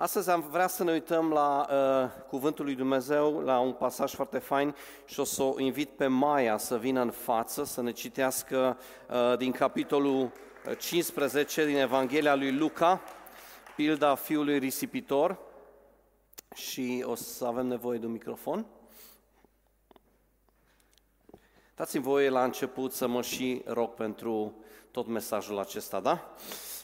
Astăzi am vrea să ne uităm la uh, Cuvântul lui Dumnezeu, la un pasaj foarte fain și o să o invit pe Maia să vină în față, să ne citească uh, din capitolul 15 din Evanghelia lui Luca, pilda fiului risipitor și o să avem nevoie de un microfon. Dați-mi voie la început să mă și rog pentru tot mesajul acesta, da?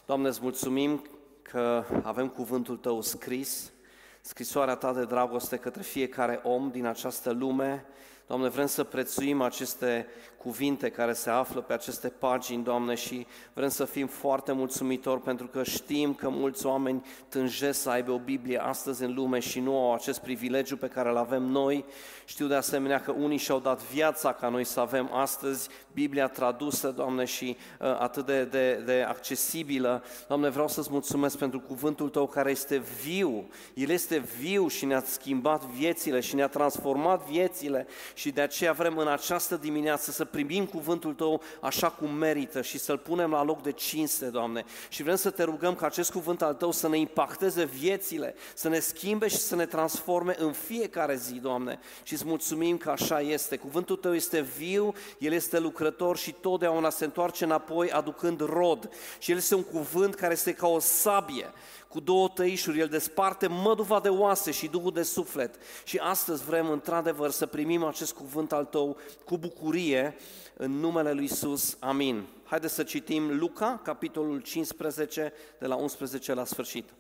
Doamne, îți mulțumim că avem cuvântul Tău scris, scrisoarea Ta de dragoste către fiecare om din această lume. Doamne, vrem să prețuim aceste cuvinte care se află pe aceste pagini, Doamne, și vrem să fim foarte mulțumitori pentru că știm că mulți oameni tânjesc să aibă o Biblie astăzi în lume și nu au acest privilegiu pe care îl avem noi. Știu de asemenea că unii și-au dat viața ca noi să avem astăzi Biblia tradusă, Doamne, și uh, atât de, de, de accesibilă. Doamne, vreau să-ți mulțumesc pentru cuvântul Tău care este viu. El este viu și ne-a schimbat viețile și ne-a transformat viețile și de aceea vrem în această dimineață să primim cuvântul Tău așa cum merită și să-L punem la loc de cinste, Doamne. Și vrem să Te rugăm ca acest cuvânt al Tău să ne impacteze viețile, să ne schimbe și să ne transforme în fiecare zi, Doamne. Și îți mulțumim că așa este. Cuvântul Tău este viu, El este lucrător și totdeauna se întoarce înapoi aducând rod. Și El este un cuvânt care este ca o sabie cu două tăișuri, El desparte măduva de oase și duhul de suflet. Și astăzi vrem într-adevăr să primim acest cuvânt al Tău cu bucurie în numele Lui Isus. Amin. Haideți să citim Luca, capitolul 15, de la 11 la sfârșit.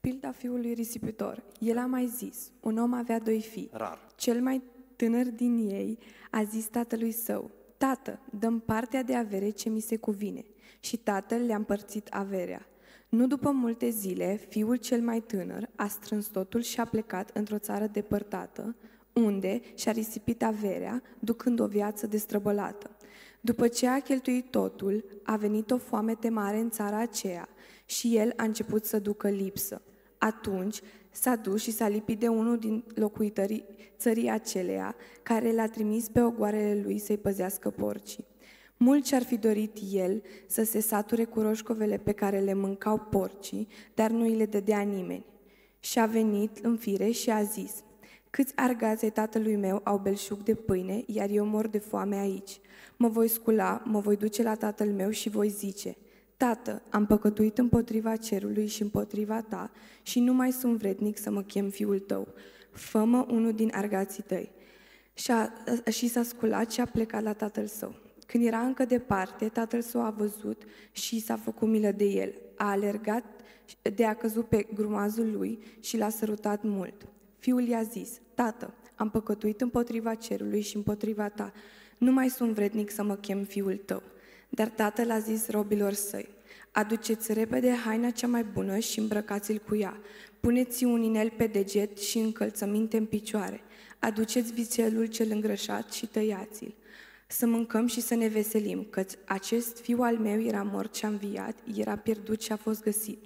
Pilda fiului risipitor. El a mai zis, un om avea doi fii. Rar. Cel mai tânăr din ei a zis tatălui său, Tată, dăm partea de avere ce mi se cuvine. Și tatăl le-a împărțit averea. Nu după multe zile, fiul cel mai tânăr a strâns totul și a plecat într-o țară depărtată, unde și-a risipit averea, ducând o viață destrăbălată. După ce a cheltuit totul, a venit o foamete mare în țara aceea și el a început să ducă lipsă. Atunci s-a dus și s-a lipit de unul din locuitorii țării aceleia, care l-a trimis pe ogoarele lui să-i păzească porcii. Mult ce-ar fi dorit el să se sature cu roșcovele pe care le mâncau porcii, dar nu îi le dădea nimeni. Și a venit în fire și a zis, Câți argați ai tatălui meu au belșug de pâine, iar eu mor de foame aici. Mă voi scula, mă voi duce la tatăl meu și voi zice, Tată, am păcătuit împotriva cerului și împotriva ta și nu mai sunt vrednic să mă chem fiul tău. Fă-mă unul din argații tăi. Și, a, și s-a sculat și a plecat la tatăl său. Când era încă departe, tatăl său a văzut și s-a făcut milă de el. A alergat de a căzut pe grumazul lui și l-a sărutat mult. Fiul i-a zis, Tată, am păcătuit împotriva cerului și împotriva ta. Nu mai sunt vrednic să mă chem fiul tău. Dar tatăl a zis robilor săi, Aduceți repede haina cea mai bună și îmbrăcați-l cu ea. Puneți un inel pe deget și încălțăminte în picioare. Aduceți vițelul cel îngrășat și tăiați-l să mâncăm și să ne veselim, căci acest fiu al meu era mort și a înviat, era pierdut și a fost găsit.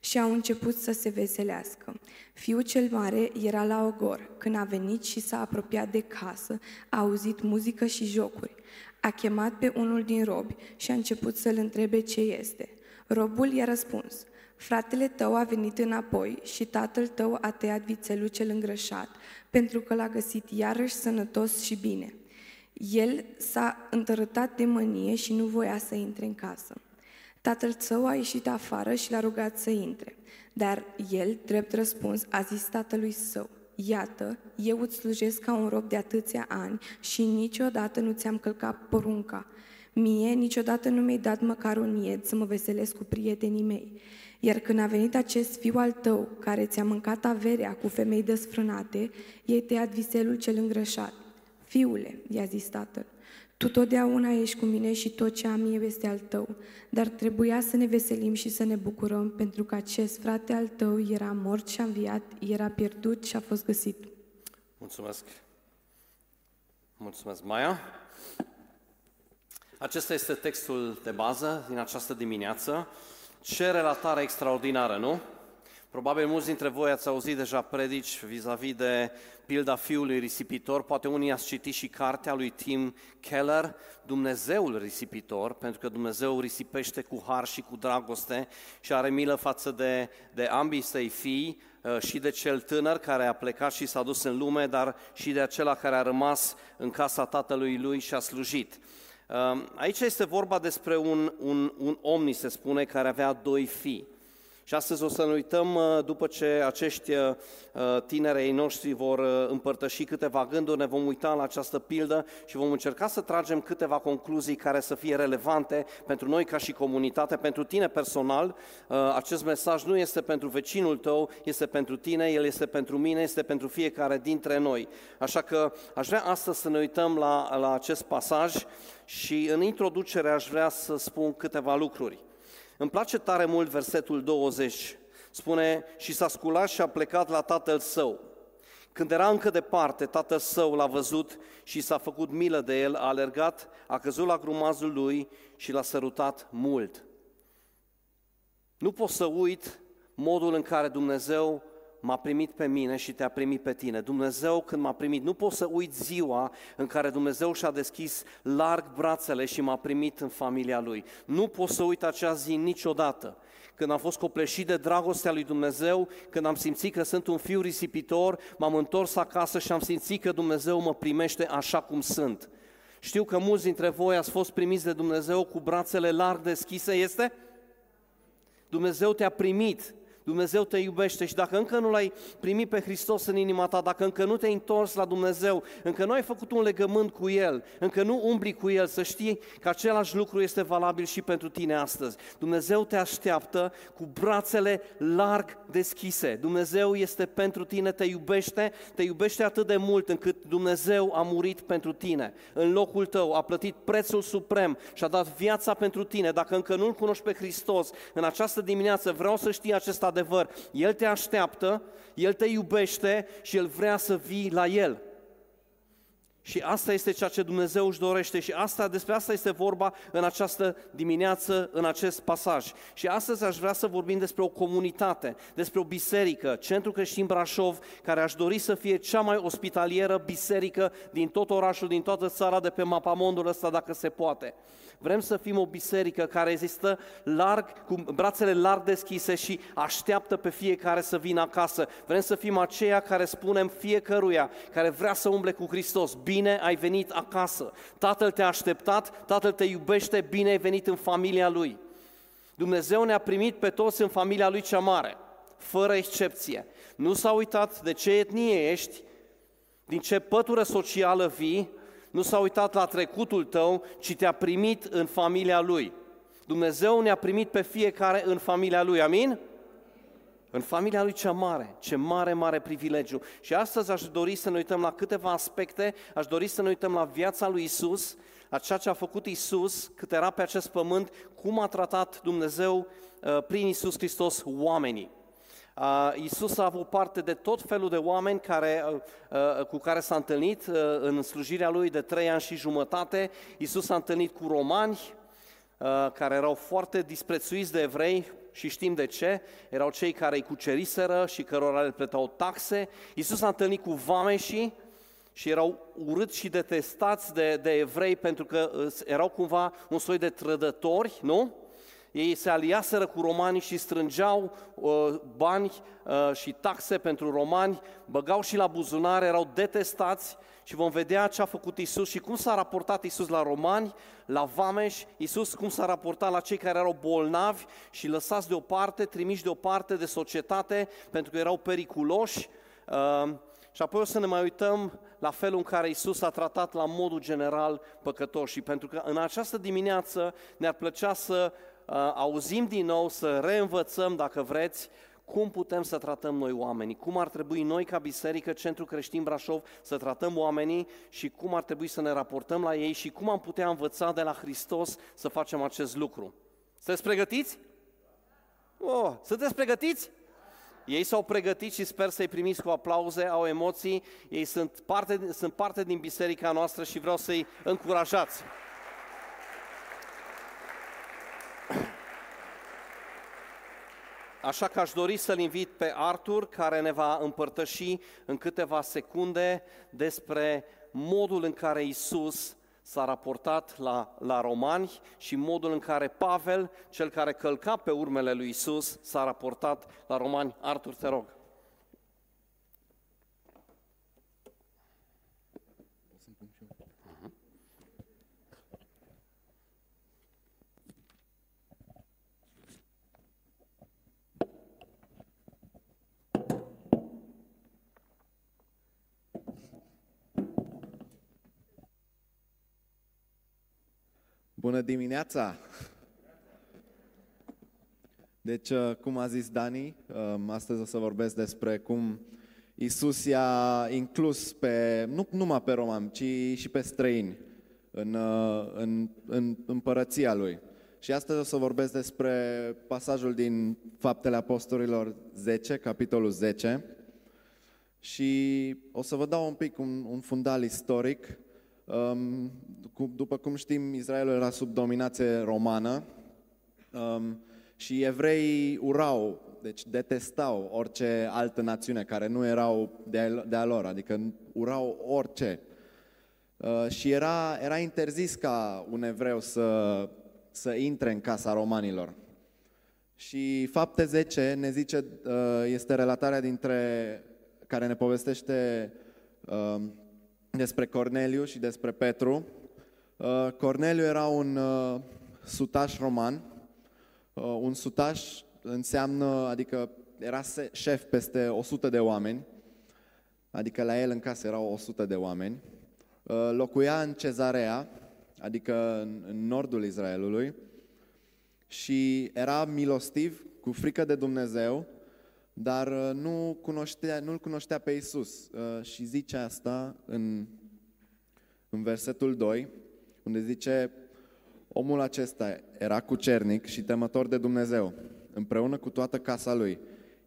Și au început să se veselească. Fiul cel mare era la ogor. Când a venit și s-a apropiat de casă, a auzit muzică și jocuri. A chemat pe unul din robi și a început să-l întrebe ce este. Robul i-a răspuns, Fratele tău a venit înapoi și tatăl tău a tăiat vițelul cel îngrășat, pentru că l-a găsit iarăși sănătos și bine. El s-a întărătat de mânie și nu voia să intre în casă. Tatăl său a ieșit afară și l-a rugat să intre. Dar el, drept răspuns, a zis tatălui său, Iată, eu îți slujesc ca un rob de atâția ani și niciodată nu ți-am călcat porunca. Mie niciodată nu mi-ai dat măcar un ied să mă veselesc cu prietenii mei. Iar când a venit acest fiu al tău, care ți-a mâncat averea cu femei desfrânate, ei tăiat viselul cel îngrășat. Fiule, i-a zis tatăl, tu totdeauna ești cu mine și tot ce am eu este al tău, dar trebuia să ne veselim și să ne bucurăm pentru că acest frate al tău era mort și a înviat, era pierdut și a fost găsit. Mulțumesc! Mulțumesc, Maia! Acesta este textul de bază din această dimineață. Ce relatare extraordinară, nu? Probabil mulți dintre voi ați auzit deja predici vis-a-vis de pilda fiului risipitor, poate unii ați citit și cartea lui Tim Keller, Dumnezeul risipitor, pentru că Dumnezeu risipește cu har și cu dragoste și are milă față de, de ambii săi fii, uh, și de cel tânăr care a plecat și s-a dus în lume, dar și de acela care a rămas în casa tatălui lui și a slujit. Uh, aici este vorba despre un, un, un om, ni se spune, care avea doi fii. Și astăzi o să ne uităm, uh, după ce acești uh, tinerei noștri vor uh, împărtăși câteva gânduri, ne vom uita la această pildă și vom încerca să tragem câteva concluzii care să fie relevante pentru noi ca și comunitate, pentru tine personal. Acest mesaj nu este pentru vecinul tău, este pentru tine, el este pentru mine, este pentru fiecare dintre noi. Așa că aș vrea astăzi să ne uităm la, la acest pasaj și în introducere aș vrea să spun câteva lucruri. Îmi place tare mult versetul 20. Spune, și s-a sculat și a plecat la tatăl său. Când era încă departe, tatăl său l-a văzut și s-a făcut milă de el, a alergat, a căzut la grumazul lui și l-a sărutat mult. Nu pot să uit modul în care Dumnezeu m-a primit pe mine și te-a primit pe tine. Dumnezeu când m-a primit, nu pot să uit ziua în care Dumnezeu și-a deschis larg brațele și m-a primit în familia Lui. Nu pot să uit acea zi niciodată. Când am fost copleșit de dragostea lui Dumnezeu, când am simțit că sunt un fiu risipitor, m-am întors acasă și am simțit că Dumnezeu mă primește așa cum sunt. Știu că mulți dintre voi ați fost primiți de Dumnezeu cu brațele larg deschise, este? Dumnezeu te-a primit Dumnezeu te iubește și dacă încă nu l-ai primit pe Hristos în inima ta, dacă încă nu te-ai întors la Dumnezeu, încă nu ai făcut un legământ cu El, încă nu umbli cu El, să știi că același lucru este valabil și pentru tine astăzi. Dumnezeu te așteaptă cu brațele larg deschise. Dumnezeu este pentru tine, te iubește, te iubește atât de mult încât Dumnezeu a murit pentru tine. În locul tău a plătit prețul suprem și a dat viața pentru tine. Dacă încă nu-L cunoști pe Hristos, în această dimineață vreau să știi acest adevăr. El te așteaptă, El te iubește și El vrea să vii la El. Și asta este ceea ce Dumnezeu își dorește și asta, despre asta este vorba în această dimineață, în acest pasaj. Și astăzi aș vrea să vorbim despre o comunitate, despre o biserică, Centrul Creștin Brașov, care aș dori să fie cea mai ospitalieră biserică din tot orașul, din toată țara, de pe mapamondul ăsta, dacă se poate. Vrem să fim o biserică care există larg, cu brațele larg deschise și așteaptă pe fiecare să vină acasă. Vrem să fim aceia care spunem fiecăruia care vrea să umble cu Hristos, bine ai venit acasă. Tatăl te-a așteptat, Tatăl te iubește, bine ai venit în familia Lui. Dumnezeu ne-a primit pe toți în familia Lui cea mare, fără excepție. Nu s-a uitat de ce etnie ești, din ce pătură socială vii, nu s-a uitat la trecutul tău, ci te-a primit în familia Lui. Dumnezeu ne-a primit pe fiecare în familia Lui, amin? În familia Lui cea mare, ce mare, mare privilegiu. Și astăzi aș dori să ne uităm la câteva aspecte, aș dori să ne uităm la viața lui Isus, la ceea ce a făcut Isus cât era pe acest pământ, cum a tratat Dumnezeu uh, prin Isus Hristos oamenii. Iisus a avut parte de tot felul de oameni care, cu care s-a întâlnit în slujirea lui de trei ani și jumătate. Iisus s-a întâlnit cu romani, care erau foarte disprețuiți de evrei și știm de ce. Erau cei care îi cuceriseră și cărora le plăteau taxe. Iisus s-a întâlnit cu vameșii, și erau urâți și detestați de, de evrei pentru că erau cumva un soi de trădători, nu? Ei se aliaseră cu romanii și strângeau uh, bani uh, și taxe pentru romani, băgau și la buzunar, erau detestați și vom vedea ce a făcut Isus și cum s-a raportat Isus la romani, la vameș, Isus cum s-a raportat la cei care erau bolnavi și lăsați deoparte, trimiși deoparte de societate pentru că erau periculoși. Uh, și apoi o să ne mai uităm la felul în care Isus a tratat la modul general păcătoșii, pentru că în această dimineață ne-ar plăcea să Uh, auzim din nou, să reînvățăm, dacă vreți, cum putem să tratăm noi oamenii, cum ar trebui noi ca Biserică Centru Creștin Brașov să tratăm oamenii și cum ar trebui să ne raportăm la ei și cum am putea învăța de la Hristos să facem acest lucru. Sunteți pregătiți? Oh, sunteți pregătiți? Ei s-au pregătit și sper să-i primiți cu aplauze, au emoții, ei sunt parte, sunt parte din biserica noastră și vreau să-i încurajați. Așa că aș dori să-l invit pe Artur, care ne va împărtăși în câteva secunde despre modul în care Isus s-a raportat la, la romani și modul în care Pavel, cel care călca pe urmele lui Isus, s-a raportat la romani. Artur, te rog. Bună dimineața! Deci, uh, cum a zis Dani, um, astăzi o să vorbesc despre cum Isus i-a inclus pe, nu numai pe romani, ci și pe străini în, uh, în, în împărăția Lui. Și astăzi o să vorbesc despre pasajul din Faptele Apostolilor 10, capitolul 10. Și o să vă dau un pic un, un fundal istoric. Um, cu, după cum știm, Israelul era sub dominație romană um, și evreii urau, deci detestau orice altă națiune care nu erau de a, de a lor, adică urau orice. Uh, și era, era interzis ca un evreu să, să intre în casa romanilor. Și fapte 10 ne zice, uh, este relatarea dintre, care ne povestește uh, despre Corneliu și despre Petru. Corneliu era un sutaș roman. Un sutaș înseamnă, adică era șef peste 100 de oameni, adică la el în casă erau 100 de oameni. Uh, locuia în Cezarea, adică în, în nordul Israelului, și era milostiv, cu frică de Dumnezeu, dar uh, nu cunoștea, nu-L cunoștea pe Isus. Uh, și zice asta în, în versetul 2, unde zice, omul acesta era cucernic și temător de Dumnezeu, împreună cu toată casa lui.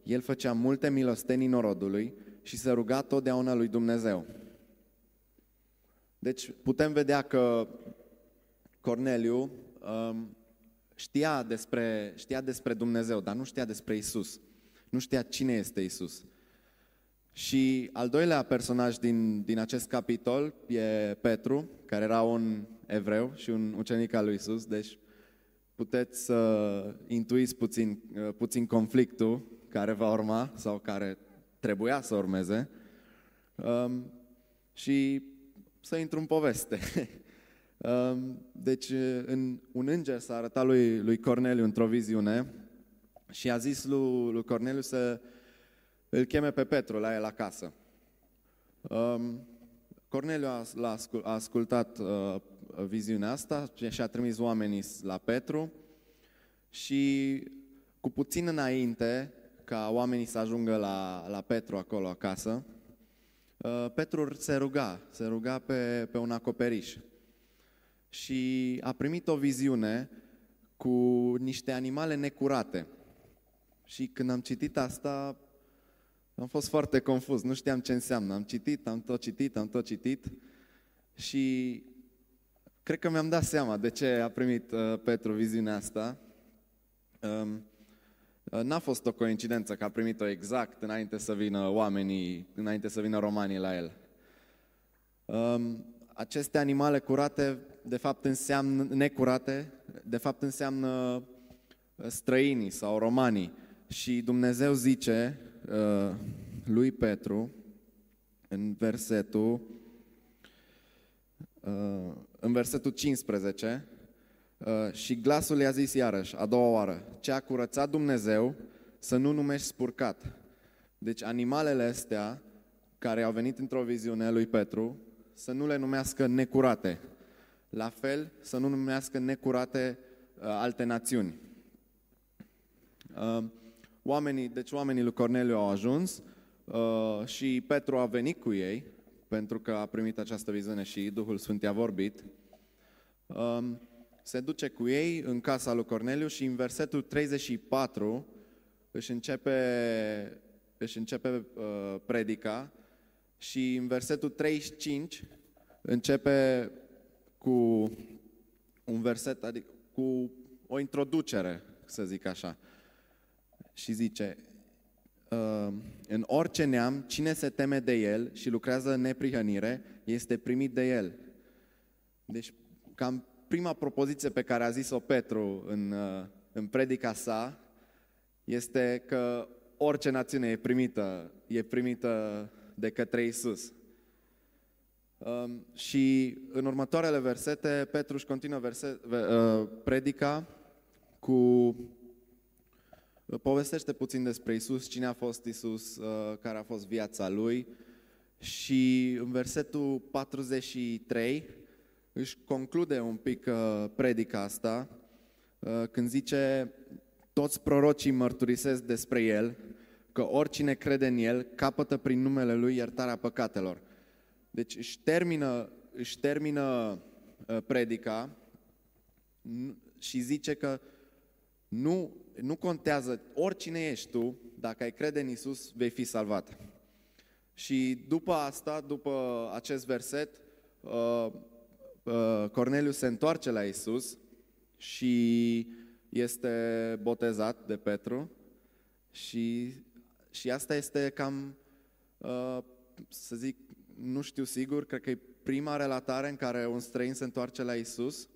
El făcea multe milostenii norodului și se ruga totdeauna lui Dumnezeu. Deci putem vedea că Corneliu um, știa, despre, știa despre Dumnezeu, dar nu știa despre Isus. Nu știa cine este Isus. Și al doilea personaj din, din acest capitol e Petru, care era un evreu și un ucenic al lui Isus, deci puteți să uh, intuiți puțin, uh, puțin conflictul care va urma sau care trebuia să urmeze. Um, și să intru în poveste. Deci, în, un înger s-a arătat lui, lui Corneliu într-o viziune și a zis lui, lui Corneliu să îl cheme pe Petru la el acasă. Corneliu a, a, a ascultat uh, viziunea asta și a trimis oamenii la Petru și cu puțin înainte ca oamenii să ajungă la, la Petru acolo acasă, Uh, Petru se ruga, se ruga pe, pe un acoperiș și a primit o viziune cu niște animale necurate. Și când am citit asta, am fost foarte confuz, nu știam ce înseamnă. Am citit, am tot citit, am tot citit și cred că mi-am dat seama de ce a primit uh, Petru viziunea asta. Um, Uh, n-a fost o coincidență că a primit-o exact înainte să vină oamenii, înainte să vină romanii la el. Um, aceste animale curate, de fapt înseamnă, necurate, de fapt înseamnă uh, străinii sau romanii. Și Dumnezeu zice uh, lui Petru, în versetul, în versetul 15, Uh, și glasul i-a zis iarăși, a doua oară, ce a curățat Dumnezeu să nu numești spurcat. Deci animalele astea care au venit într-o viziune lui Petru, să nu le numească necurate. La fel, să nu numească necurate uh, alte națiuni. Uh, oamenii, deci oamenii lui Corneliu au ajuns uh, și Petru a venit cu ei, pentru că a primit această viziune și Duhul Sfânt i-a vorbit. Uh, se duce cu ei în casa lui Corneliu și în versetul 34 își începe, își începe uh, predica și în versetul 35 începe cu un verset, adică cu o introducere, să zic așa. Și zice, uh, în orice neam, cine se teme de el și lucrează în neprihănire, este primit de el. Deci, cam prima propoziție pe care a zis-o Petru în, uh, în predica sa este că orice națiune e primită, e primită de către Isus. Um, și în următoarele versete, Petru își continuă verse, uh, predica cu uh, povestește puțin despre Isus, cine a fost Isus, care a fost viața lui și în versetul 43 își conclude un pic uh, predica asta uh, când zice toți prorocii mărturisesc despre el că oricine crede în el capătă prin numele lui iertarea păcatelor. Deci își termină, își termină uh, predica și zice că nu, nu contează oricine ești tu, dacă ai crede în Isus, vei fi salvat. Și după asta, după acest verset, uh, uh, Corneliu se întoarce la Isus și este botezat de Petru și, și asta este cam, uh, să zic, nu știu sigur, cred că e prima relatare în care un străin se întoarce la Isus.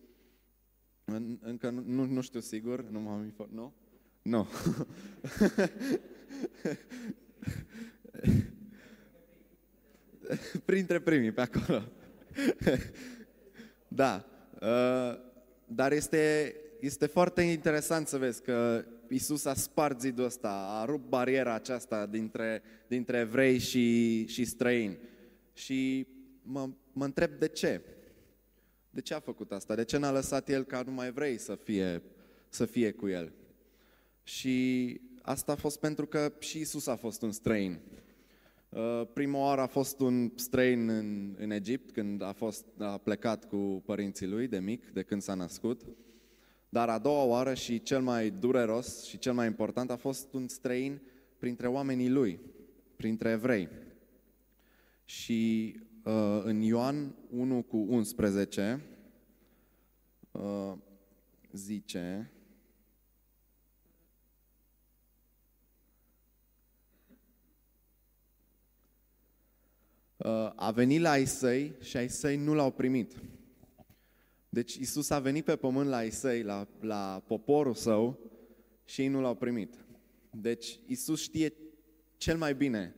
În, încă nu, nu știu sigur, nu m-am informat, nu? Nu. Printre primii pe acolo. da. Uh, dar este, este foarte interesant să vezi că Isus a spart zidul ăsta, a rupt bariera aceasta dintre, dintre evrei și, și străini. Și mă, mă întreb de ce. De ce a făcut asta? De ce n-a lăsat el ca numai evrei să fie, să fie cu el? Și asta a fost pentru că și Isus a fost un străin. Uh, prima oară a fost un străin în, în Egipt, când a, fost, a plecat cu părinții lui de mic, de când s-a născut. Dar a doua oară și cel mai dureros și cel mai important a fost un străin printre oamenii lui, printre evrei. Și uh, în Ioan 1 cu 11 uh, zice, a venit la ai săi și ai săi nu l-au primit. Deci Isus a venit pe pământ la ai săi, la, la poporul său și ei nu l-au primit. Deci Isus știe cel mai bine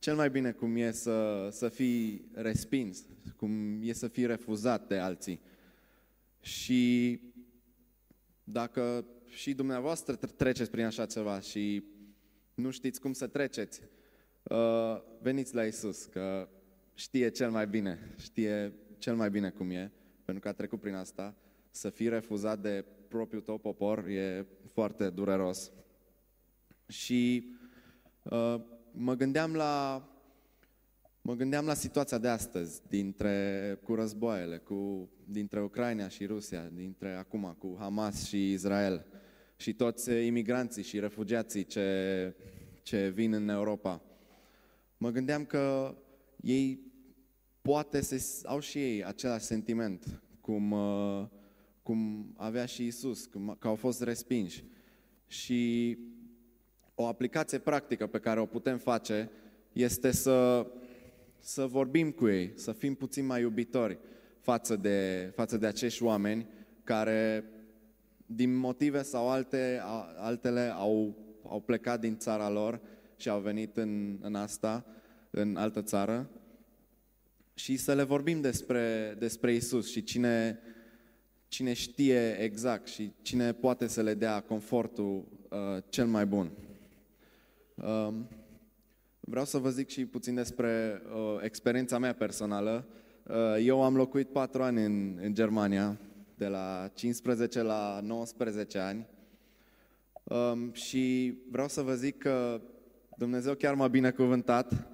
cel mai bine cum e să, să fii respins, cum e să fii refuzat de alții. Și dacă și dumneavoastră treceți prin așa ceva și nu știți cum să treceți, uh, veniți la Isus, că știe cel mai bine, știe cel mai bine cum e, pentru că a trecut prin asta. Să fii refuzat de propriul tău popor e foarte dureros. Și uh, mă gândeam la Mă gândeam la situația de astăzi, dintre, cu războaiele, cu, dintre Ucraina și Rusia, dintre acum cu Hamas și Israel și toți imigranții și refugiații ce, ce vin în Europa. Mă gândeam că ei poate să au și ei același sentiment, cum, uh, cum avea și Isus, cum, că au fost respinși. Și o aplicație practică pe care o putem face este să, să vorbim cu ei, să fim puțin mai iubitori față de, față de acești oameni care, din motive sau alte, altele, au, au plecat din țara lor și au venit în, în asta, în altă țară, și să le vorbim despre, despre Isus și cine, cine știe exact și cine poate să le dea confortul uh, cel mai bun. Um, vreau să vă zic și puțin despre uh, experiența mea personală. Uh, eu am locuit patru ani în, în Germania, de la 15 la 19 ani. Um, și vreau să vă zic că Dumnezeu chiar m-a binecuvântat.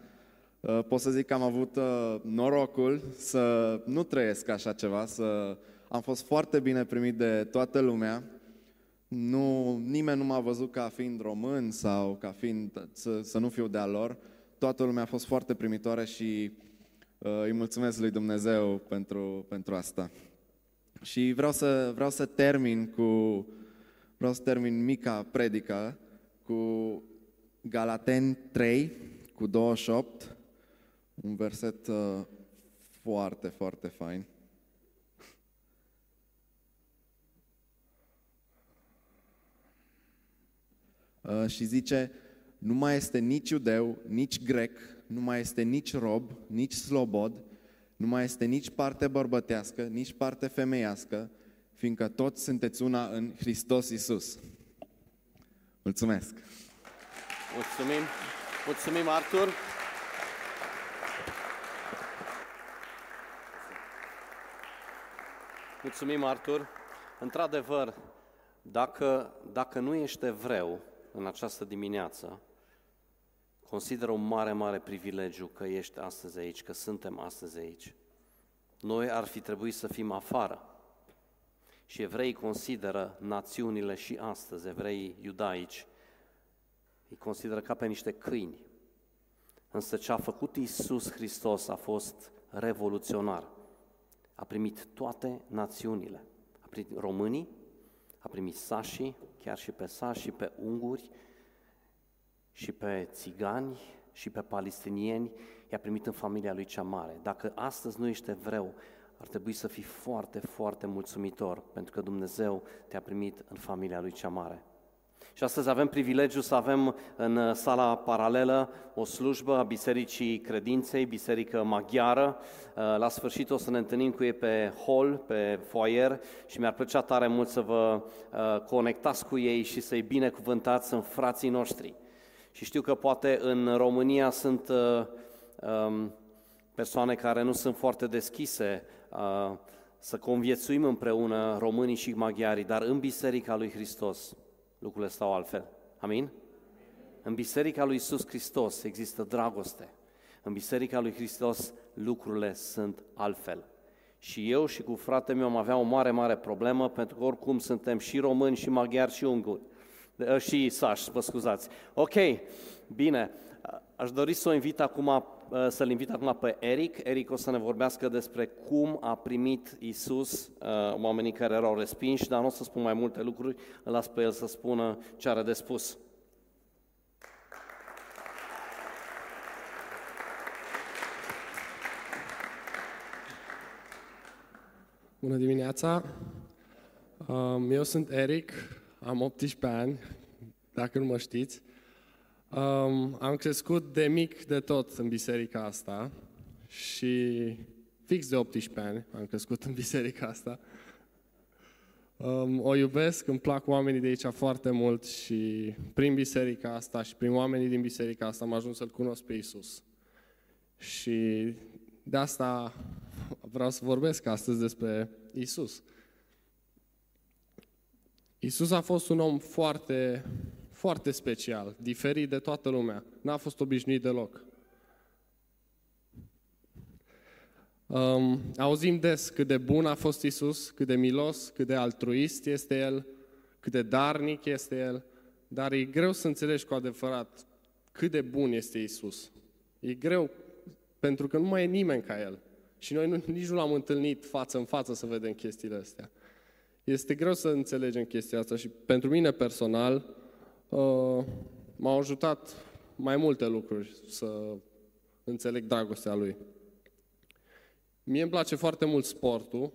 Uh, pot să zic că am avut uh, norocul să nu trăiesc așa ceva, să am fost foarte bine primit de toată lumea nu, nimeni nu m-a văzut ca fiind român sau ca fiind, să, să nu fiu de-a lor. Toată lumea a fost foarte primitoare și uh, îi mulțumesc lui Dumnezeu pentru, pentru asta. Și vreau să, vreau să termin cu, vreau să termin mica predică cu Galaten 3, cu 28, un verset uh, foarte, foarte fain. Uh, și zice, nu mai este nici iudeu, nici grec, nu mai este nici rob, nici slobod, nu mai este nici parte bărbătească, nici parte femeiască, fiindcă toți sunteți una în Hristos Isus. Mulțumesc! Mulțumim! Mulțumim, Artur! Mulțumim, Artur. Într-adevăr, dacă, dacă nu ești evreu în această dimineață, consideră un mare, mare privilegiu că ești astăzi aici, că suntem astăzi aici. Noi ar fi trebuit să fim afară. Și evrei consideră națiunile și astăzi, evrei iudaici, îi consideră ca pe niște câini. Însă ce a făcut Isus Hristos a fost revoluționar. A primit toate națiunile. A primit românii, a primit sașii, chiar și pe sașii, pe unguri, și pe țigani, și pe palestinieni, i-a primit în familia lui cea mare. Dacă astăzi nu ești evreu, ar trebui să fii foarte, foarte mulțumitor, pentru că Dumnezeu te-a primit în familia lui cea mare. Și astăzi avem privilegiu să avem în uh, sala paralelă o slujbă a Bisericii Credinței, Biserică Maghiară. Uh, la sfârșit o să ne întâlnim cu ei pe hall, pe foyer și mi-ar plăcea tare mult să vă uh, conectați cu ei și să-i binecuvântați, în frații noștri. Și știu că poate în România sunt um, persoane care nu sunt foarte deschise să conviețuim împreună românii și maghiarii, dar în Biserica lui Hristos lucrurile stau altfel. Amin? În Biserica lui Isus Hristos există dragoste. În Biserica lui Hristos lucrurile sunt altfel. Și eu și cu fratele meu am avea o mare, mare problemă, pentru că oricum suntem și români, și maghiari, și unguri. Și sași, mă scuzați. Ok, bine. Aș dori să o invit acum, să-l invit acum pe Eric. Eric o să ne vorbească despre cum a primit Isus uh, oamenii care erau respinși, dar nu o să spun mai multe lucruri, îl las pe el să spună ce are de spus. Bună dimineața! Um, eu sunt Eric, am 18 ani, dacă nu mă știți. Um, am crescut de mic de tot în biserica asta și fix de 18 ani am crescut în biserica asta. Um, o iubesc, îmi plac oamenii de aici foarte mult și prin biserica asta și prin oamenii din biserica asta am ajuns să-L cunosc pe Isus. Și de asta vreau să vorbesc astăzi despre Isus. Isus a fost un om foarte foarte special, diferit de toată lumea. N-a fost obișnuit deloc. Um, auzim des cât de bun a fost Isus, cât de milos, cât de altruist este El, cât de darnic este El, dar e greu să înțelegi cu adevărat cât de bun este Isus. E greu pentru că nu mai e nimeni ca El. Și noi nu, nici nu l-am întâlnit față în față să vedem chestiile astea. Este greu să înțelegem chestia asta și pentru mine personal, Uh, m-au ajutat mai multe lucruri să înțeleg dragostea lui. Mie îmi place foarte mult sportul,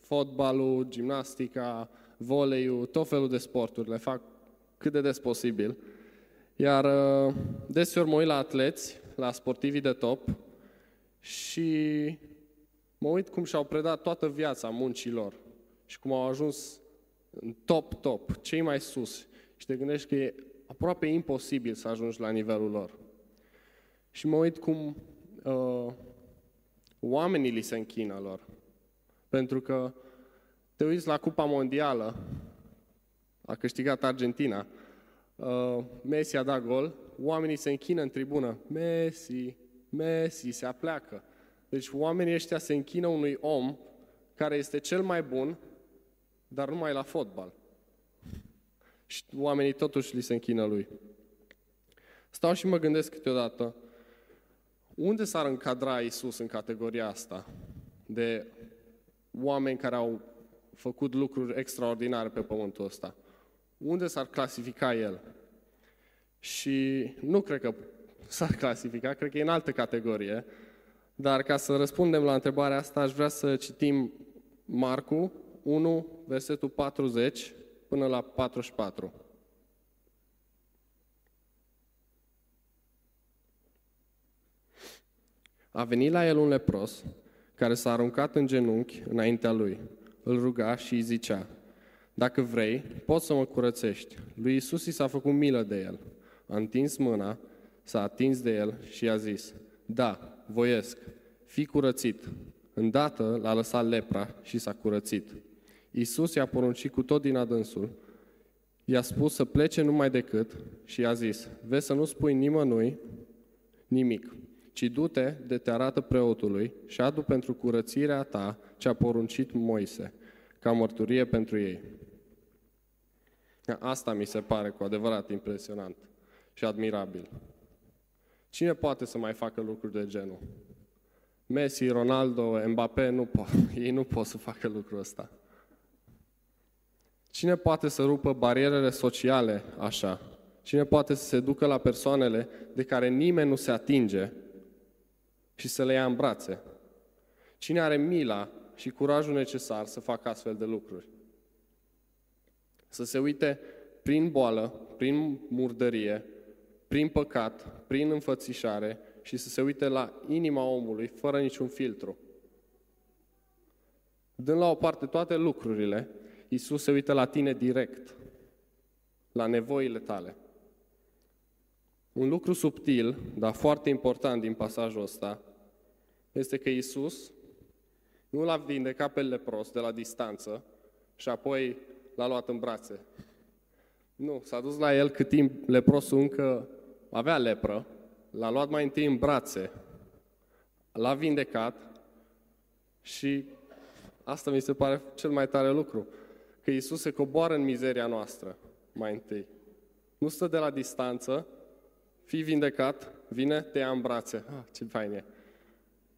fotbalul, gimnastica, voleiul, tot felul de sporturi, le fac cât de des posibil. Iar uh, deseori mă uit la atleți, la sportivii de top și mă uit cum și-au predat toată viața muncilor și cum au ajuns în top, top, cei mai sus și te gândești că e aproape imposibil să ajungi la nivelul lor. Și mă uit cum uh, oamenii li se închină lor. Pentru că te uiți la Cupa Mondială, a câștigat Argentina, uh, Messi a dat gol, oamenii se închină în tribună. Messi, Messi, se apleacă. Deci oamenii ăștia se închină unui om care este cel mai bun, dar numai la fotbal și oamenii totuși li se închină lui. Stau și mă gândesc câteodată, unde s-ar încadra Isus în categoria asta de oameni care au făcut lucruri extraordinare pe pământul ăsta? Unde s-ar clasifica El? Și nu cred că s-ar clasifica, cred că e în altă categorie, dar ca să răspundem la întrebarea asta, aș vrea să citim Marcu 1, versetul 40, până la 44. A venit la el un lepros care s-a aruncat în genunchi înaintea lui. Îl ruga și îi zicea, dacă vrei, poți să mă curățești. Lui Isus i s-a făcut milă de el. A întins mâna, s-a atins de el și i-a zis, da, voiesc, fii curățit. Îndată l-a lăsat lepra și s-a curățit. Iisus i-a poruncit cu tot din adânsul, i-a spus să plece numai decât și i-a zis, vezi să nu spui nimănui nimic, ci du-te de te arată preotului și adu pentru curățirea ta ce a poruncit Moise, ca mărturie pentru ei. Asta mi se pare cu adevărat impresionant și admirabil. Cine poate să mai facă lucruri de genul? Messi, Ronaldo, Mbappé, nu pot. Ei nu pot să facă lucrul ăsta. Cine poate să rupă barierele sociale așa? Cine poate să se ducă la persoanele de care nimeni nu se atinge și să le ia în brațe? Cine are mila și curajul necesar să facă astfel de lucruri? Să se uite prin boală, prin murdărie, prin păcat, prin înfățișare și să se uite la inima omului fără niciun filtru. Dând la o parte toate lucrurile, Iisus se uită la tine direct, la nevoile tale. Un lucru subtil, dar foarte important din pasajul ăsta, este că Iisus nu l-a vindecat pe lepros de la distanță și apoi l-a luat în brațe. Nu, s-a dus la el cât timp leprosul încă avea lepră, l-a luat mai întâi în brațe, l-a vindecat și asta mi se pare cel mai tare lucru, că Iisus se coboară în mizeria noastră mai întâi. Nu stă de la distanță, fii vindecat, vine, te ia în brațe. Ah, ce fain e!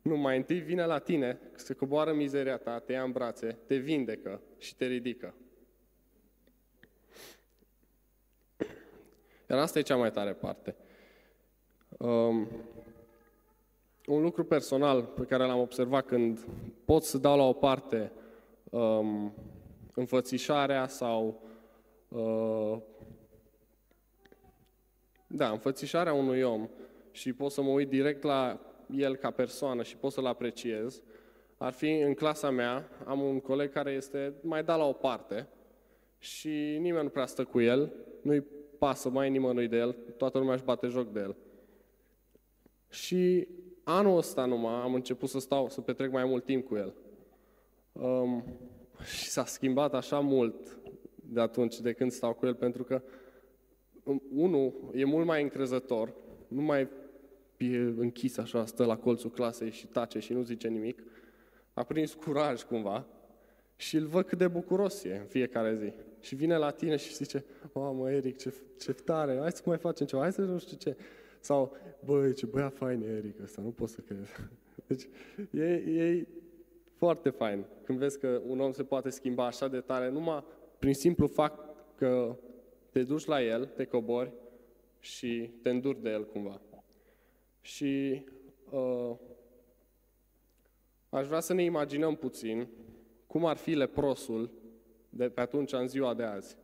Nu, mai întâi vine la tine, se coboară în mizeria ta, te ia în brațe, te vindecă și te ridică. Iar asta e cea mai tare parte. Um, un lucru personal pe care l-am observat când pot să dau la o parte um, înfățișarea sau uh, da, înfățișarea unui om și pot să mă uit direct la el ca persoană și pot să-l apreciez, ar fi în clasa mea, am un coleg care este mai dat la o parte și nimeni nu prea stă cu el, nu-i pasă mai nimănui de el, toată lumea își bate joc de el. Și anul ăsta numai am început să stau, să petrec mai mult timp cu el. Um, și s-a schimbat așa mult de atunci, de când stau cu el, pentru că um, unul e mult mai încrezător, nu mai e închis așa, stă la colțul clasei și tace și nu zice nimic, a prins curaj cumva și îl văd cât de bucuros e în fiecare zi. Și vine la tine și zice, mamă, Eric, ce, ce tare, hai să mai facem ceva, hai să nu știu ce. Sau, băi, ce băiat fain e Eric ăsta, nu pot să cred. Deci, e, e foarte fain când vezi că un om se poate schimba așa de tare, numai prin simplu fapt că te duci la el, te cobori și te înduri de el cumva. Și uh, aș vrea să ne imaginăm puțin cum ar fi leprosul de pe atunci în ziua de azi.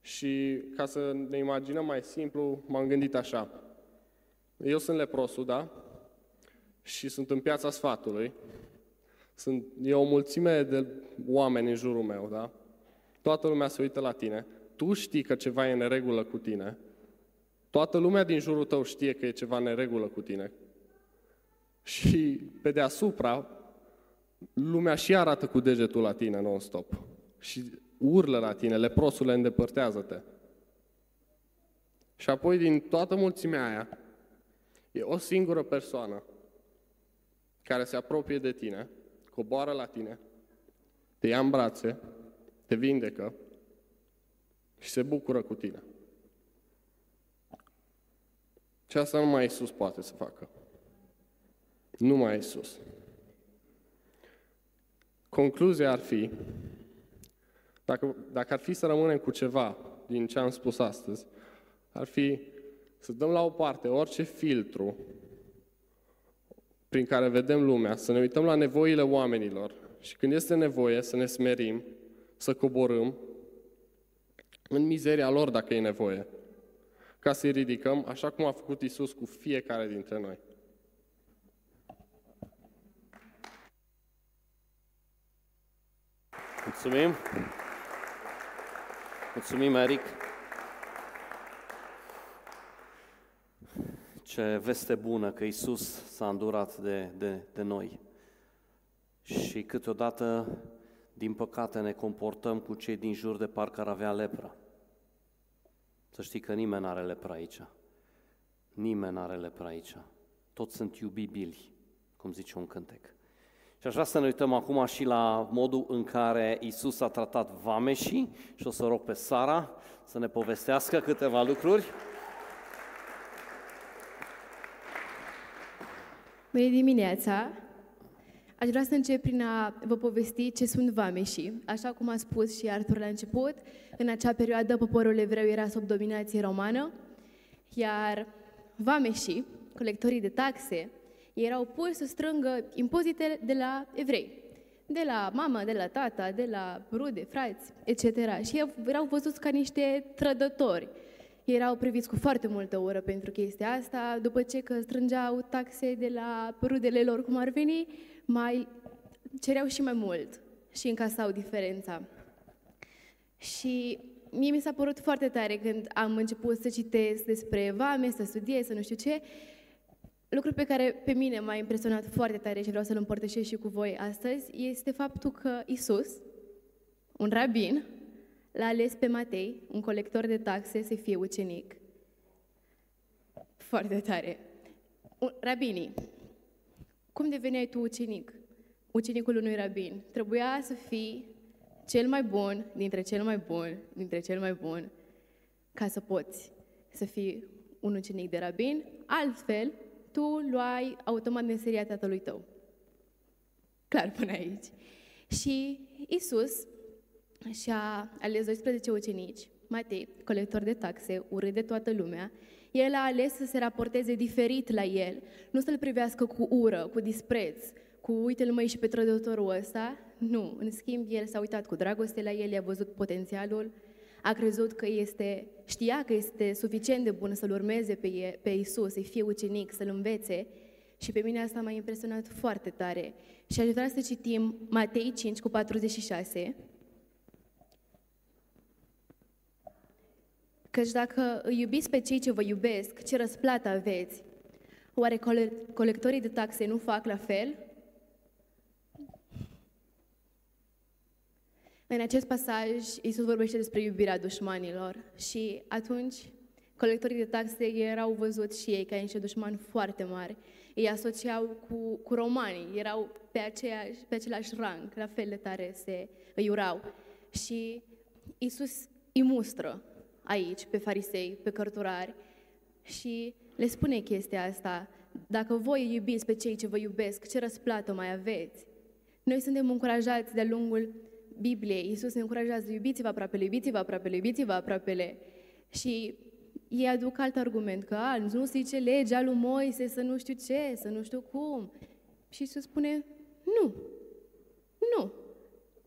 Și ca să ne imaginăm mai simplu, m-am gândit așa. Eu sunt leprosul, da? Și sunt în piața sfatului. Sunt, e o mulțime de oameni în jurul meu, da? Toată lumea se uită la tine. Tu știi că ceva e în regulă cu tine. Toată lumea din jurul tău știe că e ceva în regulă cu tine. Și pe deasupra, lumea și arată cu degetul la tine non-stop. Și urlă la tine, leprosule, îndepărtează-te. Și apoi din toată mulțimea aia, e o singură persoană care se apropie de tine, coboară la tine, te ia în brațe, te vindecă și se bucură cu tine. Și asta numai Isus poate să facă. Numai Isus. Concluzia ar fi, dacă, dacă ar fi să rămânem cu ceva din ce am spus astăzi, ar fi să dăm la o parte orice filtru prin care vedem lumea, să ne uităm la nevoile oamenilor și când este nevoie să ne smerim, să coborâm în mizeria lor dacă e nevoie, ca să-i ridicăm așa cum a făcut Isus cu fiecare dintre noi. Mulțumim! Mulțumim, Eric! Ce veste bună că Isus s-a îndurat de, de, de noi. și câteodată, din păcate, ne comportăm cu cei din jur de parcă ar avea lepra. Să știi că nimeni nu are lepra aici. Nimeni nu are lepra aici. Toți sunt iubibili, cum zice un cântec. Și aș vrea să ne uităm acum și la modul în care Isus a tratat vameșii și o să rog pe Sara să ne povestească câteva lucruri. Bună dimineața! Aș vrea să încep prin a vă povesti ce sunt vameșii. Așa cum a spus și Artur la început, în acea perioadă poporul evreu era sub dominație romană, iar vameșii, colectorii de taxe, erau puși să strângă impozitele de la evrei. De la mama, de la tata, de la rude, frați, etc. Și erau văzuți ca niște trădători. Erau priviți cu foarte multă ură pentru chestia asta, după ce că strângeau taxe de la rudele lor, cum ar veni, mai cereau și mai mult și încasau diferența. Și mie mi s-a părut foarte tare când am început să citesc despre vame, să studiez, să nu știu ce, Lucrul pe care pe mine m-a impresionat foarte tare și vreau să-l împărtășesc și cu voi astăzi este faptul că Isus, un rabin, l-a ales pe Matei, un colector de taxe, să fie ucenic. Foarte tare. Rabinii, cum deveneai tu ucenic? Ucenicul unui rabin. Trebuia să fii cel mai bun dintre cel mai bun, dintre cel mai bun, ca să poți să fii un ucenic de rabin. Altfel, tu luai automat meseria tatălui tău. Clar până aici. Și Isus și-a ales 12 ucenici, Matei, colector de taxe, urât de toată lumea, el a ales să se raporteze diferit la el, nu să-l privească cu ură, cu dispreț, cu uite-l mai și pe trădătorul ăsta. Nu, în schimb, el s-a uitat cu dragoste la el, i-a văzut potențialul, a crezut că este, știa că este suficient de bun să-L urmeze pe, pe Isus, să-i fie ucenic, să-L învețe și pe mine asta m-a impresionat foarte tare. Și aș vrea să citim Matei 5 cu 46. Căci dacă îi iubiți pe cei ce vă iubesc, ce răsplată aveți? Oare colectorii de taxe nu fac la fel? În acest pasaj, Iisus vorbește despre iubirea dușmanilor și atunci colectorii de taxe erau văzuți și ei ca niște dușmani foarte mari. Ei asociau cu, cu romanii, erau pe, aceeași, pe același rang, la fel de tare se îi urau. Și Iisus îi mustră aici pe farisei, pe cărturari și le spune chestia asta. Dacă voi iubiți pe cei ce vă iubesc, ce răsplată mai aveți? Noi suntem încurajați de-a lungul Bibliei, Iisus ne încurajează, iubiți-vă aproapele, iubiți-vă aproapele, iubiți-vă aproapele. Și ei aduc alt argument, că a, nu zice legea lui Moise să nu știu ce, să nu știu cum. Și Iisus spune, nu, nu,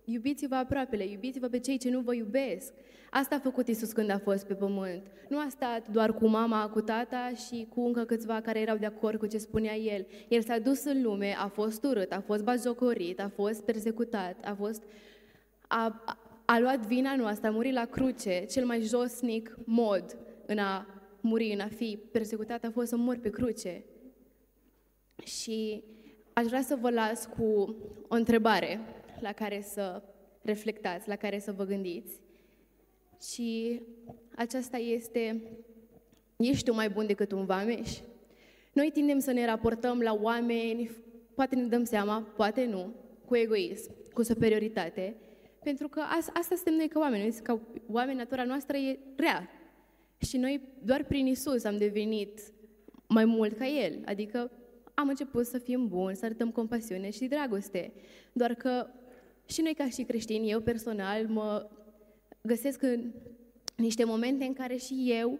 Iubiți-vă aproapele, iubiți-vă pe cei ce nu vă iubesc. Asta a făcut Isus când a fost pe pământ. Nu a stat doar cu mama, cu tata și cu încă câțiva care erau de acord cu ce spunea el. El s-a dus în lume, a fost urât, a fost bajocorit, a fost persecutat, a fost a, a luat vina noastră, a murit la cruce, cel mai josnic mod în a muri, în a fi persecutat, a fost să mor pe cruce. Și aș vrea să vă las cu o întrebare la care să reflectați, la care să vă gândiți. Și aceasta este, ești tu mai bun decât un vameș? Noi tindem să ne raportăm la oameni, poate ne dăm seama, poate nu, cu egoism, cu superioritate, pentru că asta suntem noi ca oameni. Noi, ca oameni, natura noastră e rea. Și noi doar prin Isus am devenit mai mult ca El. Adică am început să fim buni, să arătăm compasiune și dragoste. Doar că și noi ca și creștini, eu personal, mă găsesc în niște momente în care și eu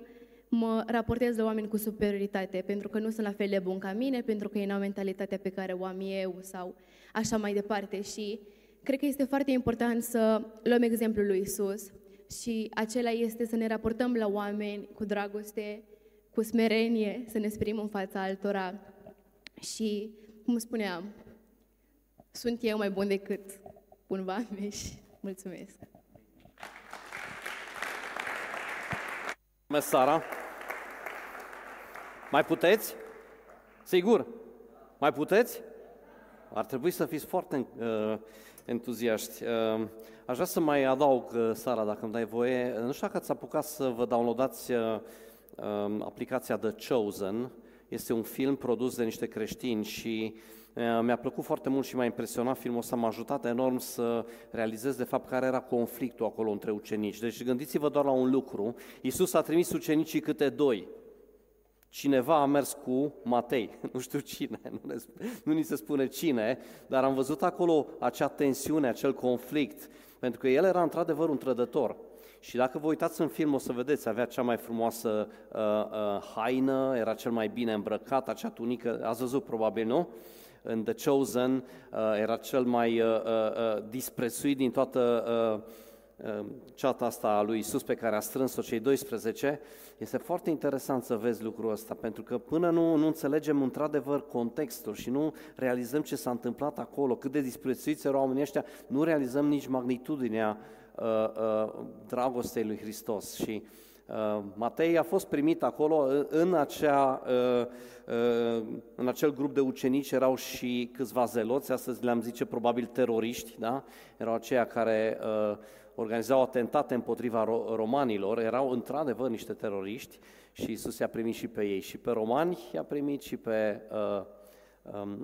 mă raportez la oameni cu superioritate, pentru că nu sunt la fel de bun ca mine, pentru că ei nu au mentalitatea pe care o am eu sau așa mai departe. Și Cred că este foarte important să luăm exemplul lui Isus și acela este să ne raportăm la oameni cu dragoste, cu smerenie, să ne sperim în fața altora. Și, cum spuneam, sunt eu mai bun decât un vameș. Mulțumesc! Mulțumesc, Sara! Mai puteți? Sigur? Mai puteți? ar trebui să fiți foarte uh, entuziaști. Uh, aș vrea să mai adaug, uh, Sara, dacă îmi dai voie, nu știu dacă ați apucat să vă downloadați uh, uh, aplicația The Chosen. Este un film produs de niște creștini și uh, mi-a plăcut foarte mult și m-a impresionat filmul ăsta, m-a ajutat enorm să realizez de fapt care era conflictul acolo între ucenici. Deci gândiți-vă doar la un lucru, Iisus a trimis ucenicii câte doi, Cineva a mers cu Matei, nu știu cine, nu, ne, nu ni se spune cine, dar am văzut acolo acea tensiune, acel conflict, pentru că el era într-adevăr un trădător. Și dacă vă uitați în film, o să vedeți, avea cea mai frumoasă uh, uh, haină, era cel mai bine îmbrăcat, acea tunică, ați văzut probabil, nu? În The Chosen uh, era cel mai uh, uh, uh disprețuit din toată uh, Ehm, ceata asta a lui Isus pe care a strâns-o cei 12, este foarte interesant să vezi lucrul ăsta, pentru că până nu, nu înțelegem într-adevăr contextul și nu realizăm ce s-a întâmplat acolo, cât de disprețuiți erau oamenii ăștia, nu realizăm nici magnitudinea uh, uh, dragostei lui Hristos. Și uh, Matei a fost primit acolo în, acea, uh, uh, în acel grup de ucenici erau și câțiva zeloți, astăzi le-am zice probabil teroriști, da? erau aceia care uh, organizau atentate împotriva romanilor, erau într-adevăr niște teroriști și Isus i-a primit și pe ei, și pe romani i-a primit și pe uh, um,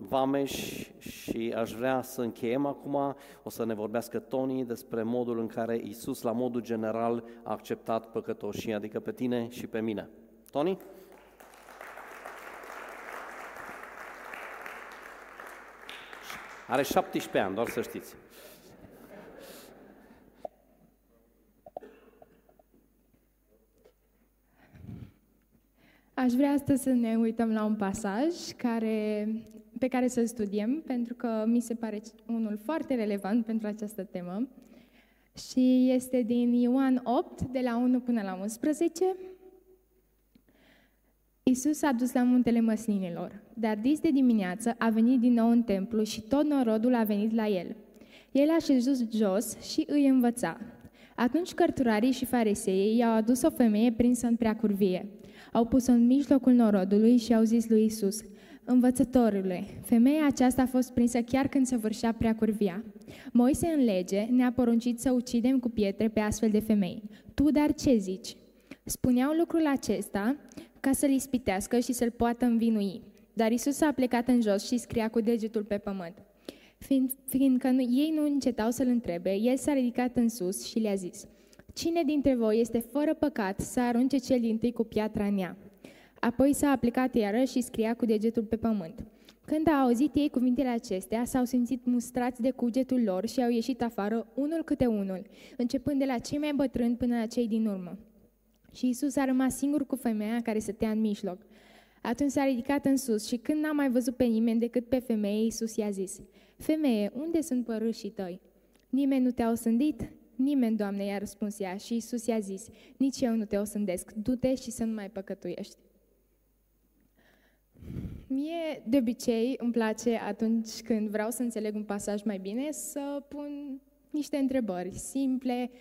Vameș și aș vrea să încheiem acum, o să ne vorbească Tony despre modul în care Isus, la modul general, a acceptat păcătoșii, adică pe tine și pe mine. Tony? Are 17 ani, doar să știți. Aș vrea astăzi să ne uităm la un pasaj care, pe care să-l studiem, pentru că mi se pare unul foarte relevant pentru această temă. Și este din Ioan 8, de la 1 până la 11. Iisus a dus la muntele măslinilor, dar dis de dimineață a venit din nou în templu și tot norodul a venit la el. El a șezut jos și îi învăța. Atunci cărturarii și fariseii i-au adus o femeie prinsă în prea curvie – au pus-o în mijlocul norodului și au zis lui Isus, Învățătorule, femeia aceasta a fost prinsă chiar când se vârșea prea curvia. Moise în lege ne-a poruncit să ucidem cu pietre pe astfel de femei. Tu dar ce zici? Spuneau lucrul acesta ca să-l ispitească și să-l poată învinui. Dar Isus a plecat în jos și scria cu degetul pe pământ. Fiind, fiindcă nu, ei nu încetau să-l întrebe, el s-a ridicat în sus și le-a zis – Cine dintre voi este fără păcat să arunce cel din tâi cu piatra în ea? Apoi s-a aplicat iară și scria cu degetul pe pământ. Când au auzit ei cuvintele acestea, s-au simțit mustrați de cugetul lor și au ieșit afară, unul câte unul, începând de la cei mai bătrâni până la cei din urmă. Și Isus a rămas singur cu femeia care stătea în mijloc. Atunci s-a ridicat în sus și când n-a mai văzut pe nimeni decât pe femeie, Isus i-a zis, Femeie, unde sunt părâșii tăi? Nimeni nu te-a osândit? Nimeni, Doamne, i-a răspuns ea și Isus i-a zis, nici eu nu te osândesc, du-te și să nu mai păcătuiești. Mie, de obicei, îmi place atunci când vreau să înțeleg un pasaj mai bine să pun niște întrebări simple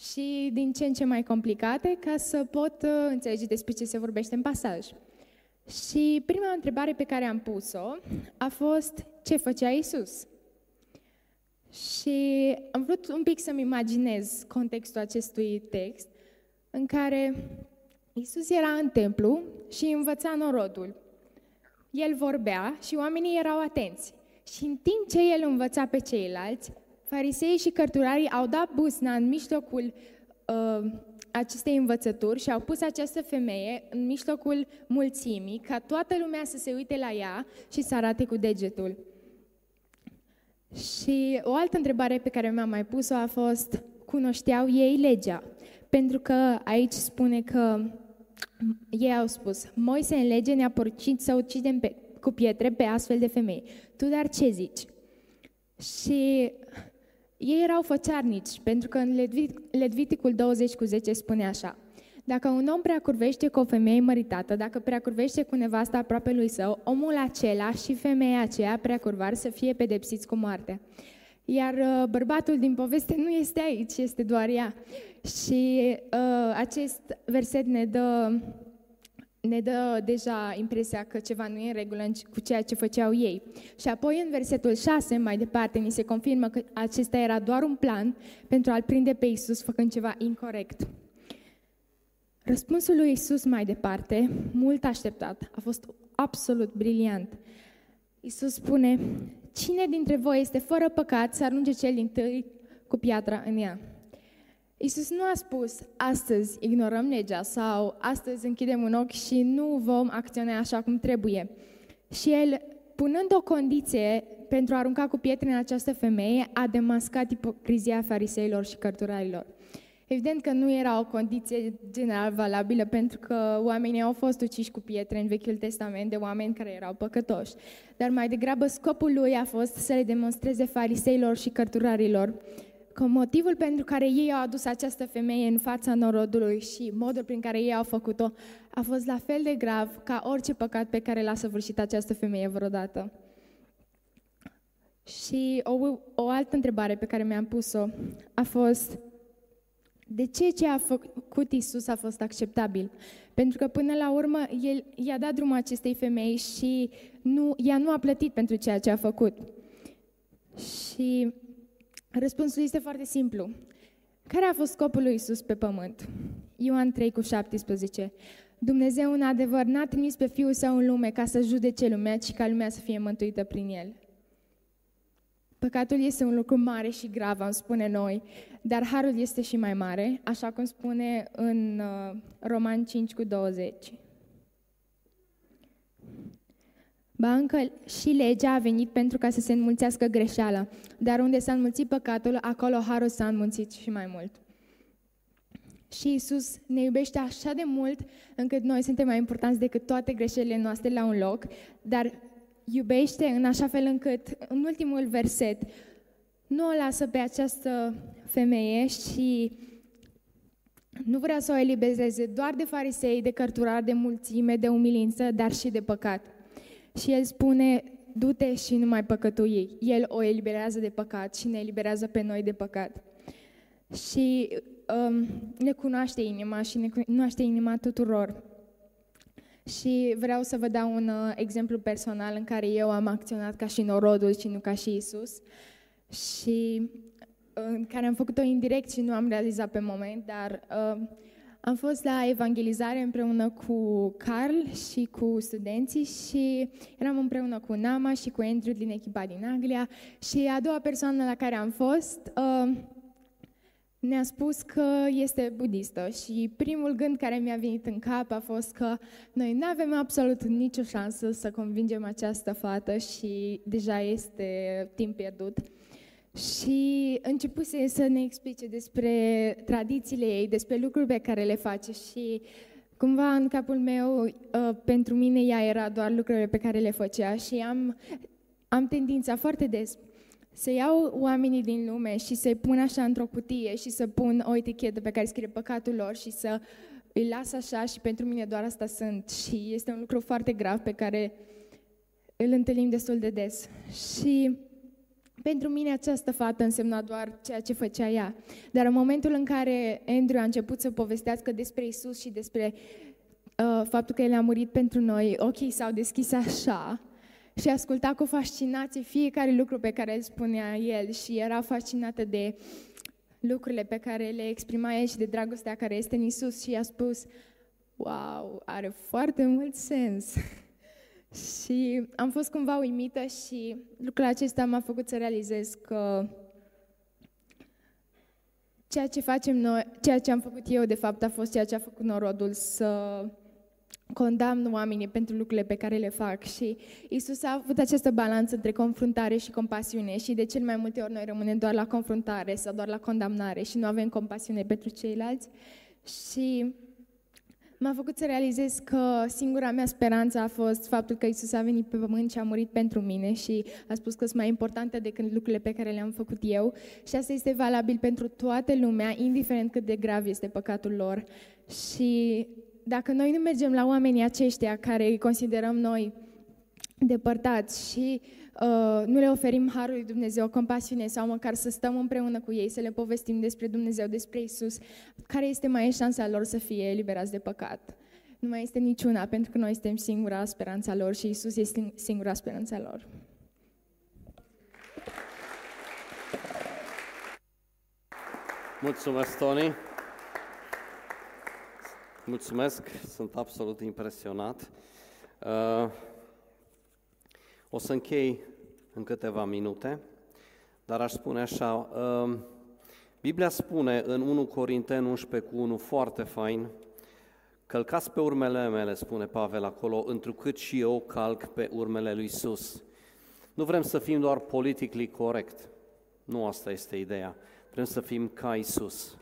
și din ce în ce mai complicate ca să pot uh, înțelege despre ce se vorbește în pasaj. Și prima întrebare pe care am pus-o a fost ce făcea Isus? Și am vrut un pic să-mi imaginez contextul acestui text în care Isus era în templu și învăța norodul. El vorbea și oamenii erau atenți. Și în timp ce el învăța pe ceilalți, farisei și cărturarii au dat busna în mijlocul uh, acestei învățături și au pus această femeie în mijlocul mulțimii, ca toată lumea să se uite la ea și să arate cu degetul. Și o altă întrebare pe care mi-am mai pus-o a fost, cunoșteau ei legea? Pentru că aici spune că ei au spus, Moise în lege ne-a poruncit să ucidem pe, cu pietre pe astfel de femei. Tu dar ce zici? Și ei erau făcearnici, pentru că în Ledviticul 20 cu 10 spune așa, dacă un om preacurvește cu o femeie măritată, dacă preacurvește cu nevasta aproape lui său, omul acela și femeia aceea preacurvar să fie pedepsiți cu moarte. Iar uh, bărbatul din poveste nu este aici, este doar ea. Și uh, acest verset ne dă, ne dă deja impresia că ceva nu e în regulă cu ceea ce făceau ei. Și apoi în versetul 6, mai departe, ni se confirmă că acesta era doar un plan pentru a-L prinde pe Isus făcând ceva incorrect. Răspunsul lui Isus mai departe, mult așteptat, a fost absolut briliant. Isus spune, cine dintre voi este fără păcat să arunce cel din tâi cu piatra în ea? Isus nu a spus, astăzi ignorăm legea sau astăzi închidem un ochi și nu vom acționa așa cum trebuie. Și el, punând o condiție pentru a arunca cu pietre în această femeie, a demascat ipocrizia fariseilor și cărturarilor. Evident că nu era o condiție general valabilă pentru că oamenii au fost uciși cu pietre în Vechiul Testament de oameni care erau păcătoși. Dar mai degrabă scopul lui a fost să le demonstreze fariseilor și cărturarilor că motivul pentru care ei au adus această femeie în fața norodului și modul prin care ei au făcut-o a fost la fel de grav ca orice păcat pe care l-a săvârșit această femeie vreodată. Și o, o altă întrebare pe care mi-am pus-o a fost de ce ce a făcut Isus a fost acceptabil? Pentru că până la urmă el i-a dat drumul acestei femei și nu, ea nu a plătit pentru ceea ce a făcut. Și Răspunsul este foarte simplu. Care a fost scopul lui Isus pe pământ? Ioan 3 cu 17. Dumnezeu în adevăr n-a trimis pe Fiul Său în lume ca să judece lumea, ci ca lumea să fie mântuită prin El. Păcatul este un lucru mare și grav, am spune noi, dar harul este și mai mare, așa cum spune în uh, Roman 5 cu 20. Ba încă și legea a venit pentru ca să se înmulțească greșeala, dar unde s-a înmulțit păcatul, acolo harul s-a înmulțit și mai mult. Și Isus ne iubește așa de mult încât noi suntem mai importanți decât toate greșelile noastre la un loc, dar iubește în așa fel încât, în ultimul verset, nu o lasă pe această femeie și nu vrea să o elibereze doar de farisei, de cărturari, de mulțime, de umilință, dar și de păcat. Și el spune, du-te și nu mai păcătui. El o eliberează de păcat și ne eliberează pe noi de păcat. Și um, ne cunoaște inima și ne cunoaște inima tuturor. Și vreau să vă dau un uh, exemplu personal în care eu am acționat ca și norodul și nu ca și Isus. Și uh, în care am făcut-o indirect și nu am realizat pe moment, dar uh, am fost la evangelizare împreună cu Carl și cu studenții și eram împreună cu Nama și cu Andrew din echipa din Anglia și a doua persoană la care am fost uh, ne-a spus că este budistă și primul gând care mi-a venit în cap a fost că noi nu avem absolut nicio șansă să convingem această fată și deja este timp pierdut. Și începuse să ne explice despre tradițiile ei, despre lucruri pe care le face și cumva în capul meu, uh, pentru mine ea era doar lucrurile pe care le făcea și am, am tendința foarte des să iau oamenii din lume și să-i pun așa într-o cutie și să pun o etichetă pe care scrie păcatul lor și să îi las așa și pentru mine doar asta sunt. Și este un lucru foarte grav pe care îl întâlnim destul de des. Și pentru mine această fată însemna doar ceea ce făcea ea. Dar în momentul în care Andrew a început să povestească despre Isus și despre uh, faptul că El a murit pentru noi, ochii s-au deschis așa și asculta cu fascinație fiecare lucru pe care îl spunea El și era fascinată de lucrurile pe care le exprima El și de dragostea care este în Isus și a spus, wow, are foarte mult sens. Și am fost cumva uimită și lucrul acesta m-a făcut să realizez că ceea ce facem noi, ceea ce am făcut eu, de fapt, a fost ceea ce a făcut norodul, să condamn oamenii pentru lucrurile pe care le fac și Isus a avut această balanță între confruntare și compasiune și de cel mai multe ori noi rămânem doar la confruntare sau doar la condamnare și nu avem compasiune pentru ceilalți și m-a făcut să realizez că singura mea speranță a fost faptul că Isus a venit pe pământ și a murit pentru mine și a spus că sunt mai importante decât lucrurile pe care le-am făcut eu și asta este valabil pentru toată lumea, indiferent cât de grav este păcatul lor. Și dacă noi nu mergem la oamenii aceștia care îi considerăm noi depărtați și uh, nu le oferim harul lui Dumnezeu, compasiune sau măcar să stăm împreună cu ei, să le povestim despre Dumnezeu, despre Isus, care este mai e șansa lor să fie eliberați de păcat. Nu mai este niciuna, pentru că noi suntem singura speranța lor și Isus este singura speranța lor. Mulțumesc, Tony. Mulțumesc, sunt absolut impresionat. Uh, o să închei în câteva minute, dar aș spune așa, uh, Biblia spune în 1 Corinteni 11 cu 1 foarte fain, Călcați pe urmele mele, spune Pavel acolo, întrucât și eu calc pe urmele lui Isus. Nu vrem să fim doar politically corect. Nu asta este ideea. Vrem să fim ca Isus.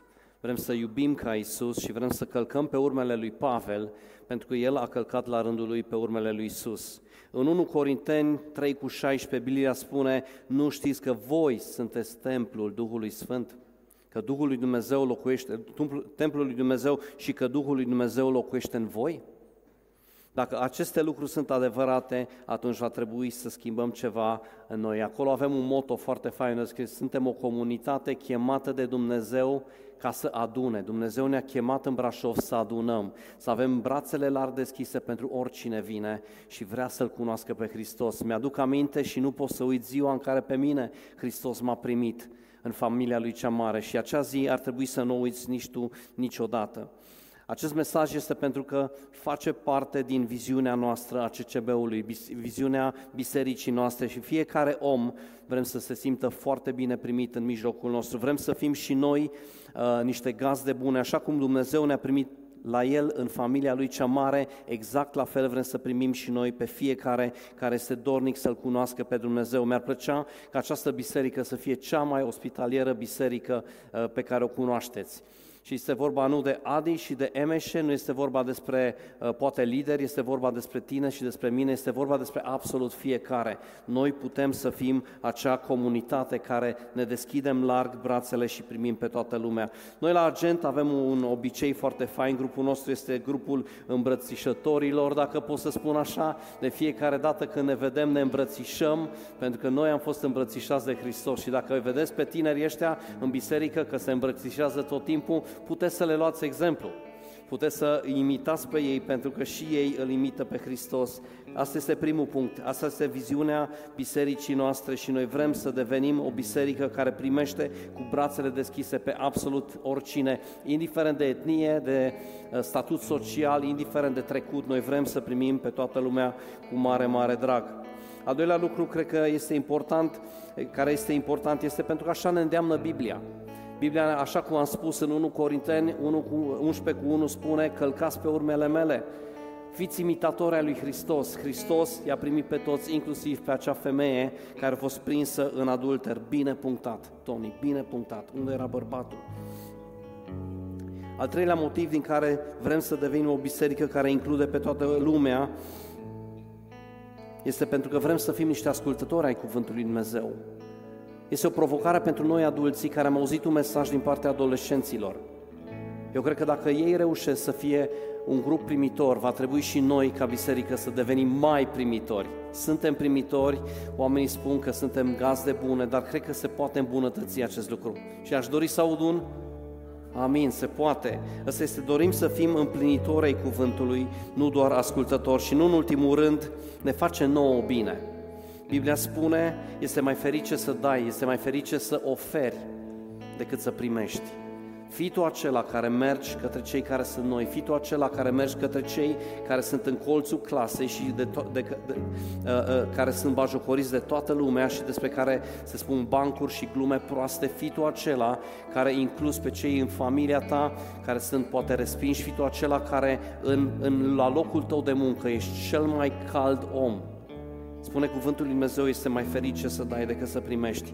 Vrem să iubim ca Isus și vrem să călcăm pe urmele lui Pavel, pentru că el a călcat la rândul lui pe urmele lui Isus. În 1 Corinteni 3 cu 16, Biblia spune, nu știți că voi sunteți templul Duhului Sfânt? Că Duhul lui Dumnezeu locuiește, templul lui Dumnezeu și că Duhul lui Dumnezeu locuiește în voi? Dacă aceste lucruri sunt adevărate, atunci va trebui să schimbăm ceva în noi. Acolo avem un moto foarte fain, că suntem o comunitate chemată de Dumnezeu ca să adune. Dumnezeu ne-a chemat în Brașov să adunăm, să avem brațele larg deschise pentru oricine vine și vrea să-L cunoască pe Hristos. Mi-aduc aminte și nu pot să uit ziua în care pe mine Hristos m-a primit în familia Lui cea mare și acea zi ar trebui să nu uiți nici tu niciodată. Acest mesaj este pentru că face parte din viziunea noastră a CCB-ului, viziunea bisericii noastre și fiecare om vrem să se simtă foarte bine primit în mijlocul nostru. Vrem să fim și noi uh, niște gazde bune, așa cum Dumnezeu ne-a primit la El, în familia Lui cea mare, exact la fel vrem să primim și noi pe fiecare care este dornic să-L cunoască pe Dumnezeu. Mi-ar plăcea ca această biserică să fie cea mai ospitalieră biserică uh, pe care o cunoașteți și este vorba nu de Adi și de Emeșe, nu este vorba despre uh, poate lideri, este vorba despre tine și despre mine, este vorba despre absolut fiecare. Noi putem să fim acea comunitate care ne deschidem larg brațele și primim pe toată lumea. Noi la Argent avem un obicei foarte fain, grupul nostru este grupul îmbrățișătorilor, dacă pot să spun așa, de fiecare dată când ne vedem ne îmbrățișăm, pentru că noi am fost îmbrățișați de Hristos și dacă vedeți pe tinerii ăștia în biserică că se îmbrățișează tot timpul, puteți să le luați exemplu. Puteți să imitați pe ei pentru că și ei îl imită pe Hristos. Asta este primul punct. Asta este viziunea bisericii noastre și noi vrem să devenim o biserică care primește cu brațele deschise pe absolut oricine, indiferent de etnie, de uh, statut social, indiferent de trecut, noi vrem să primim pe toată lumea cu mare, mare drag. Al doilea lucru, cred că este important, care este important, este pentru că așa ne îndeamnă Biblia. Biblia, așa cum am spus în 1 Corinteni 1 cu, 11 cu 1, spune, călcați pe urmele mele, fiți imitatori ai lui Hristos. Hristos i-a primit pe toți, inclusiv pe acea femeie care a fost prinsă în adulter. Bine punctat, Tony, bine punctat. Unde era bărbatul? Al treilea motiv din care vrem să devenim o biserică care include pe toată lumea este pentru că vrem să fim niște ascultători ai Cuvântului Dumnezeu. Este o provocare pentru noi adulții care am auzit un mesaj din partea adolescenților. Eu cred că dacă ei reușesc să fie un grup primitor, va trebui și noi ca biserică să devenim mai primitori. Suntem primitori, oamenii spun că suntem gazde bune, dar cred că se poate îmbunătăți acest lucru. Și aș dori să aud un Amin, se poate. Asta este, dorim să fim împlinitori ai cuvântului, nu doar ascultători și nu în ultimul rând ne face nouă bine. Biblia spune, este mai ferice să dai, este mai ferice să oferi decât să primești. Fii tu acela care mergi către cei care sunt noi, fii tu acela care mergi către cei care sunt în colțul clasei și de to- de, de, de, uh, uh, care sunt bajocoriți de toată lumea și despre care se spun bancuri și glume proaste, fii tu acela care inclus pe cei în familia ta, care sunt poate respinși, fii tu acela care în, în, la locul tău de muncă ești cel mai cald om Spune cuvântul lui Dumnezeu, este mai ferice să dai decât să primești.